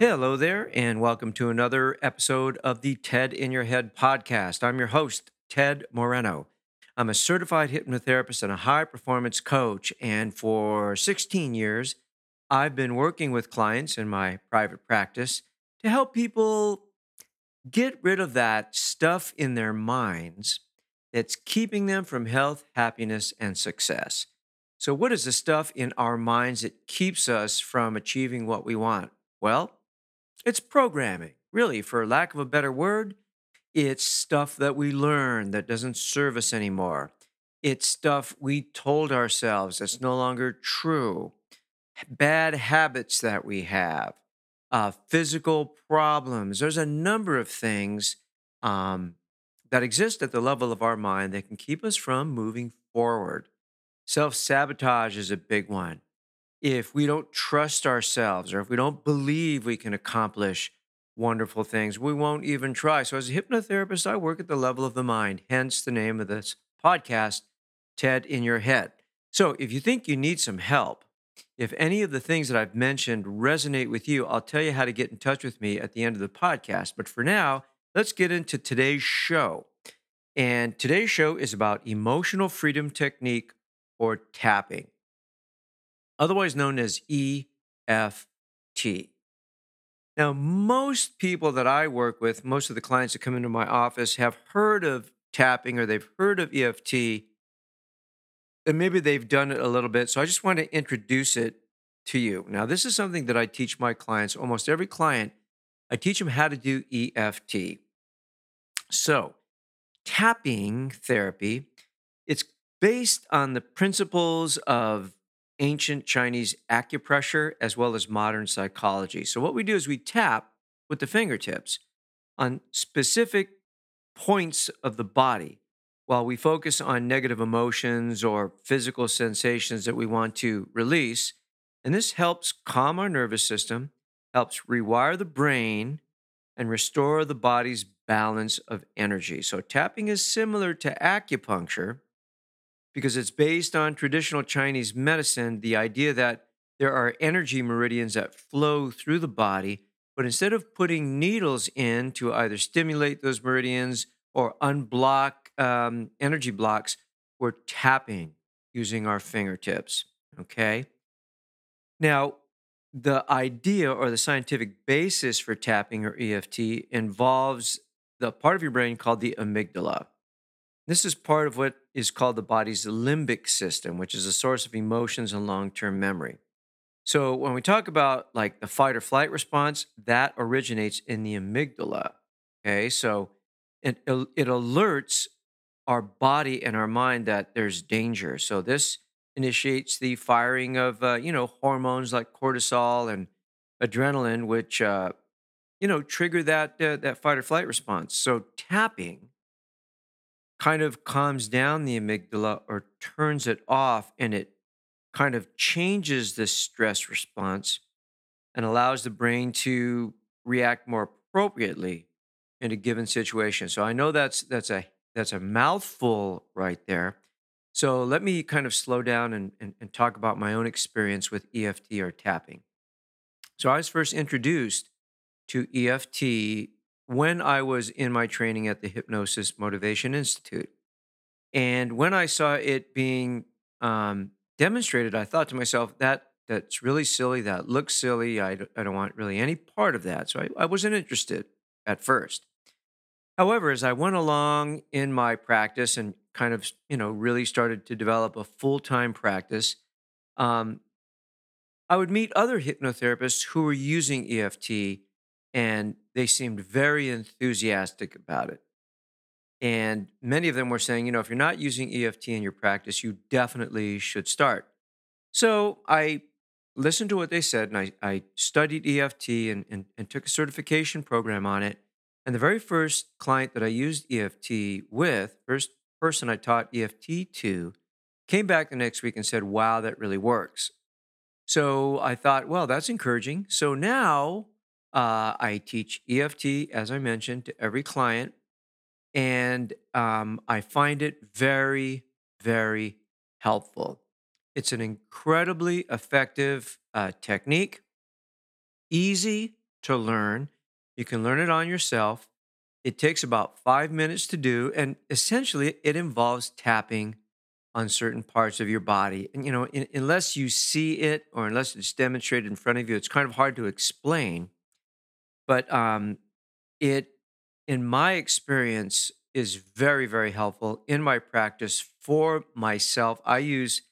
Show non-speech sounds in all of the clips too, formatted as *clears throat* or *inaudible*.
Hello there, and welcome to another episode of the TED in Your Head podcast. I'm your host, Ted Moreno. I'm a certified hypnotherapist and a high performance coach. And for 16 years, I've been working with clients in my private practice to help people get rid of that stuff in their minds that's keeping them from health, happiness, and success. So, what is the stuff in our minds that keeps us from achieving what we want? Well, it's programming, really, for lack of a better word. It's stuff that we learn that doesn't serve us anymore. It's stuff we told ourselves that's no longer true. Bad habits that we have, uh, physical problems. There's a number of things um, that exist at the level of our mind that can keep us from moving forward. Self sabotage is a big one if we don't trust ourselves or if we don't believe we can accomplish wonderful things, we won't even try. So, as a hypnotherapist, I work at the level of the mind, hence the name of this podcast, TED in Your Head. So, if you think you need some help, if any of the things that I've mentioned resonate with you, I'll tell you how to get in touch with me at the end of the podcast. But for now, let's get into today's show. And today's show is about emotional freedom technique or tapping otherwise known as EFT. Now, most people that I work with, most of the clients that come into my office have heard of tapping or they've heard of EFT, and maybe they've done it a little bit. So I just want to introduce it to you. Now, this is something that I teach my clients, almost every client, I teach them how to do EFT. So, tapping therapy, it's based on the principles of ancient Chinese acupressure as well as modern psychology. So, what we do is we tap with the fingertips on specific points of the body while we focus on negative emotions or physical sensations that we want to release. And this helps calm our nervous system, helps rewire the brain, and restore the body's balance of energy. So, tapping is similar to acupuncture because it's based on traditional Chinese medicine, the idea that there are energy meridians that flow through the body, but instead of putting needles in to either stimulate those meridians or unblock um, energy blocks, we're tapping using our fingertips. Okay. Now, the idea or the scientific basis for tapping or EFT involves the part of your brain called the amygdala. This is part of what is called the body's limbic system, which is a source of emotions and long term memory. So, when we talk about like the fight or flight response, that originates in the amygdala. Okay. So, it, it alerts our body and our mind that there's danger. So, this initiates the firing of, uh, you know, hormones like cortisol and adrenaline, which, uh, you know, trigger that, uh, that fight or flight response. So, tapping kind of calms down the amygdala or turns it off and it kind of changes the stress response and allows the brain to react more appropriately in a given situation. So I know that's that's a that's a mouthful right there. So let me kind of slow down and, and, and talk about my own experience with EFT or tapping. So I was first introduced to EFT when I was in my training at the Hypnosis Motivation Institute. And when I saw it being um, demonstrated, I thought to myself, that that's really silly. That looks silly. I, I don't want really any part of that. So I, I wasn't interested at first. However, as I went along in my practice and kind of, you know, really started to develop a full time practice, um, I would meet other hypnotherapists who were using EFT and they seemed very enthusiastic about it. And many of them were saying, you know, if you're not using EFT in your practice, you definitely should start. So I listened to what they said and I, I studied EFT and, and, and took a certification program on it. And the very first client that I used EFT with, first person I taught EFT to, came back the next week and said, Wow, that really works. So I thought, well, that's encouraging. So now uh, I teach EFT, as I mentioned, to every client. And um, I find it very, very helpful. It's an incredibly effective uh, technique, easy to learn. You can learn it on yourself. It takes about five minutes to do, and essentially, it involves tapping on certain parts of your body. And, you know, in, unless you see it or unless it's demonstrated in front of you, it's kind of hard to explain. But um, it, in my experience, is very, very helpful in my practice for myself. I use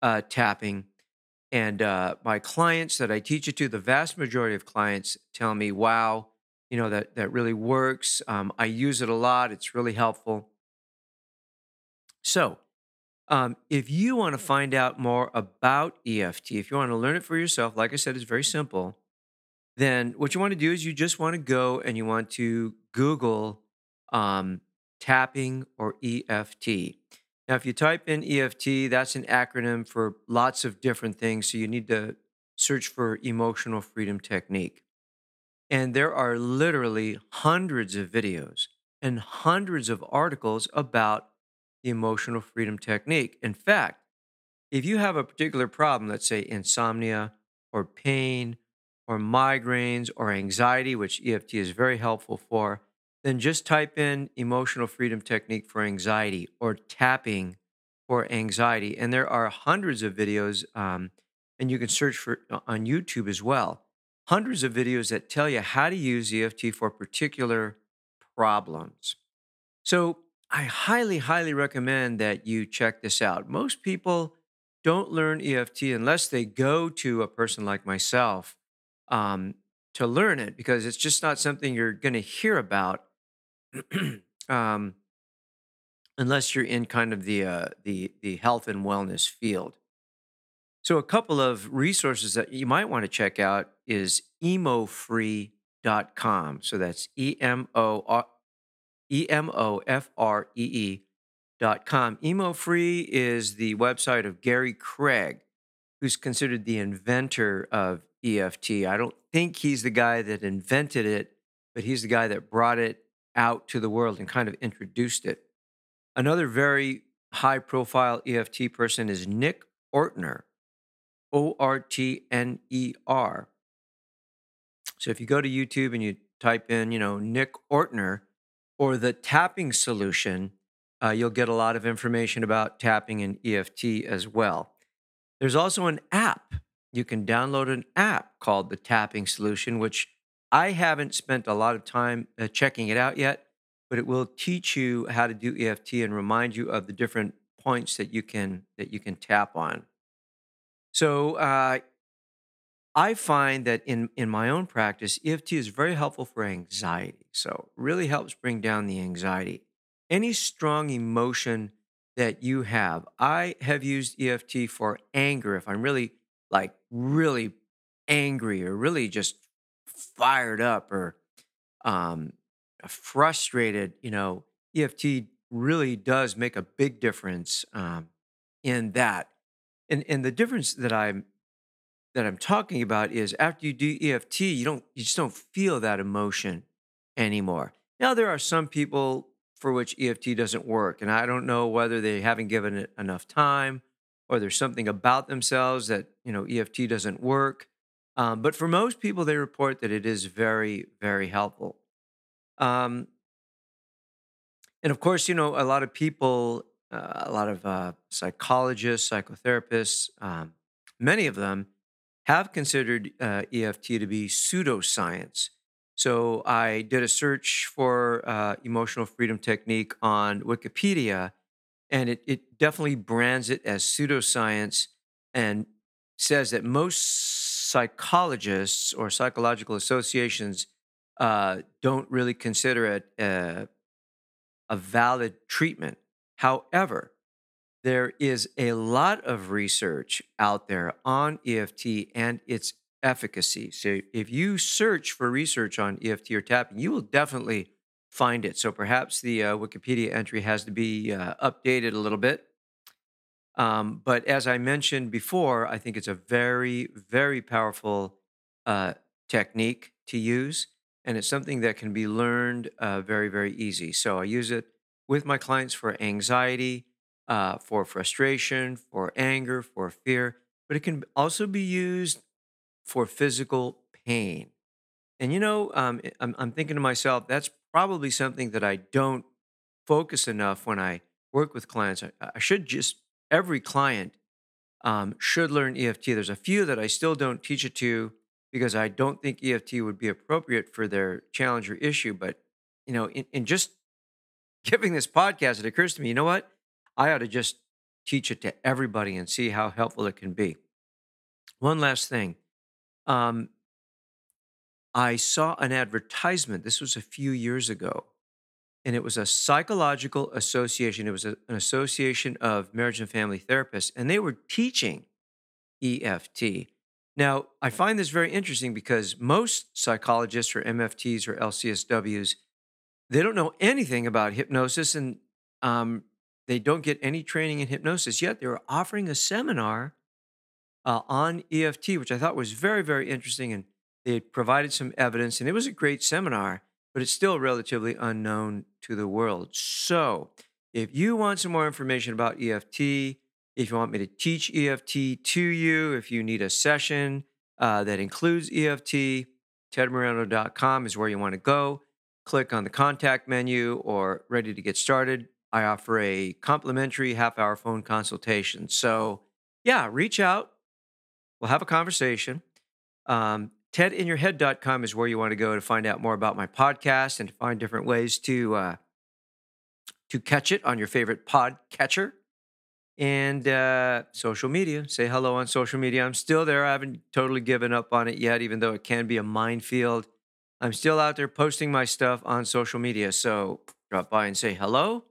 uh, tapping. And uh, my clients that I teach it to, the vast majority of clients tell me, wow, you know, that, that really works. Um, I use it a lot. It's really helpful. So, um, if you want to find out more about EFT, if you want to learn it for yourself, like I said, it's very simple. Then what you want to do is you just want to go and you want to Google um, tapping or EFT. Now, if you type in EFT, that's an acronym for lots of different things. So you need to search for emotional freedom technique. And there are literally hundreds of videos and hundreds of articles about the emotional freedom technique. In fact, if you have a particular problem, let's say insomnia or pain or migraines or anxiety, which EFT is very helpful for, then just type in emotional freedom technique for anxiety or tapping for anxiety. And there are hundreds of videos, um, and you can search for uh, on YouTube as well. Hundreds of videos that tell you how to use EFT for particular problems. So I highly, highly recommend that you check this out. Most people don't learn EFT unless they go to a person like myself um, to learn it because it's just not something you're going to hear about *clears throat* um, unless you're in kind of the uh, the the health and wellness field. So a couple of resources that you might want to check out is emofree.com. So that's E M O E M O F R E E dot com. Emo Free is the website of Gary Craig, who's considered the inventor of EFT. I don't think he's the guy that invented it, but he's the guy that brought it out to the world and kind of introduced it. Another very high profile EFT person is Nick Ortner, O R T N E R. So if you go to YouTube and you type in, you know, Nick Ortner, or the tapping solution, uh, you'll get a lot of information about tapping and EFT as well. There's also an app. You can download an app called the Tapping Solution, which I haven't spent a lot of time uh, checking it out yet, but it will teach you how to do EFT and remind you of the different points that you can that you can tap on. So uh, I find that in, in my own practice, EFT is very helpful for anxiety. So, really helps bring down the anxiety. Any strong emotion that you have, I have used EFT for anger. If I'm really, like, really angry or really just fired up or um, frustrated, you know, EFT really does make a big difference um, in that. And, and the difference that I'm that I'm talking about is after you do EFT, you don't you just don't feel that emotion anymore. Now there are some people for which EFT doesn't work, and I don't know whether they haven't given it enough time or there's something about themselves that you know EFT doesn't work. Um, but for most people, they report that it is very very helpful. Um, and of course, you know a lot of people, uh, a lot of uh, psychologists, psychotherapists, um, many of them have considered uh, EFT to be pseudoscience. So I did a search for uh, emotional freedom technique on Wikipedia, and it, it definitely brands it as pseudoscience and says that most psychologists or psychological associations uh, don't really consider it a, a valid treatment. However, there is a lot of research out there on EFT and its efficacy. So if you search for research on EFT or tapping, you will definitely find it. So perhaps the uh, Wikipedia entry has to be uh, updated a little bit. Um, but as I mentioned before, I think it's a very, very powerful uh, technique to use. And it's something that can be learned uh, very, very easy. So I use it with my clients for anxiety, uh, for frustration, for anger, for fear, but it can also be used for physical pain. And you know, um, I'm, I'm thinking to myself, that's probably something that I don't focus enough when I work with clients. I, I should just, every client um, should learn EFT. There's a few that I still don't teach it to because I don't think EFT would be appropriate for their challenge or issue. But, you know, in, in just *laughs* giving this podcast, it occurs to me, you know what? I ought to just teach it to everybody and see how helpful it can be. One last thing. Um, I saw an advertisement. This was a few years ago, and it was a psychological association. It was a, an association of marriage and family therapists, and they were teaching EFT. Now, I find this very interesting because most psychologists or MFTs or LCSWs, they don't know anything about hypnosis and um, they don't get any training in hypnosis yet. They were offering a seminar uh, on EFT, which I thought was very, very interesting. And they provided some evidence, and it was a great seminar, but it's still relatively unknown to the world. So, if you want some more information about EFT, if you want me to teach EFT to you, if you need a session uh, that includes EFT, tedmoreno.com is where you want to go. Click on the contact menu or ready to get started. I offer a complimentary half hour phone consultation. So, yeah, reach out. We'll have a conversation. Um, TedInYourHead.com is where you want to go to find out more about my podcast and to find different ways to uh, to catch it on your favorite pod catcher and uh, social media. Say hello on social media. I'm still there. I haven't totally given up on it yet, even though it can be a minefield. I'm still out there posting my stuff on social media. So drop by and say hello.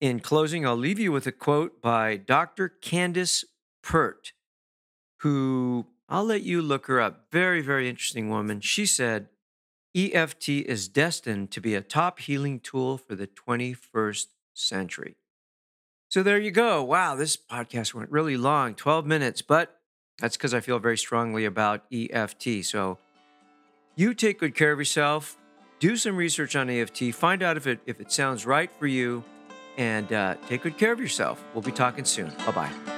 In closing, I'll leave you with a quote by Dr. Candace Pert, who I'll let you look her up. Very, very interesting woman. She said, EFT is destined to be a top healing tool for the 21st century. So there you go. Wow, this podcast went really long 12 minutes, but that's because I feel very strongly about EFT. So you take good care of yourself, do some research on EFT, find out if it, if it sounds right for you and uh, take good care of yourself. We'll be talking soon. Bye bye.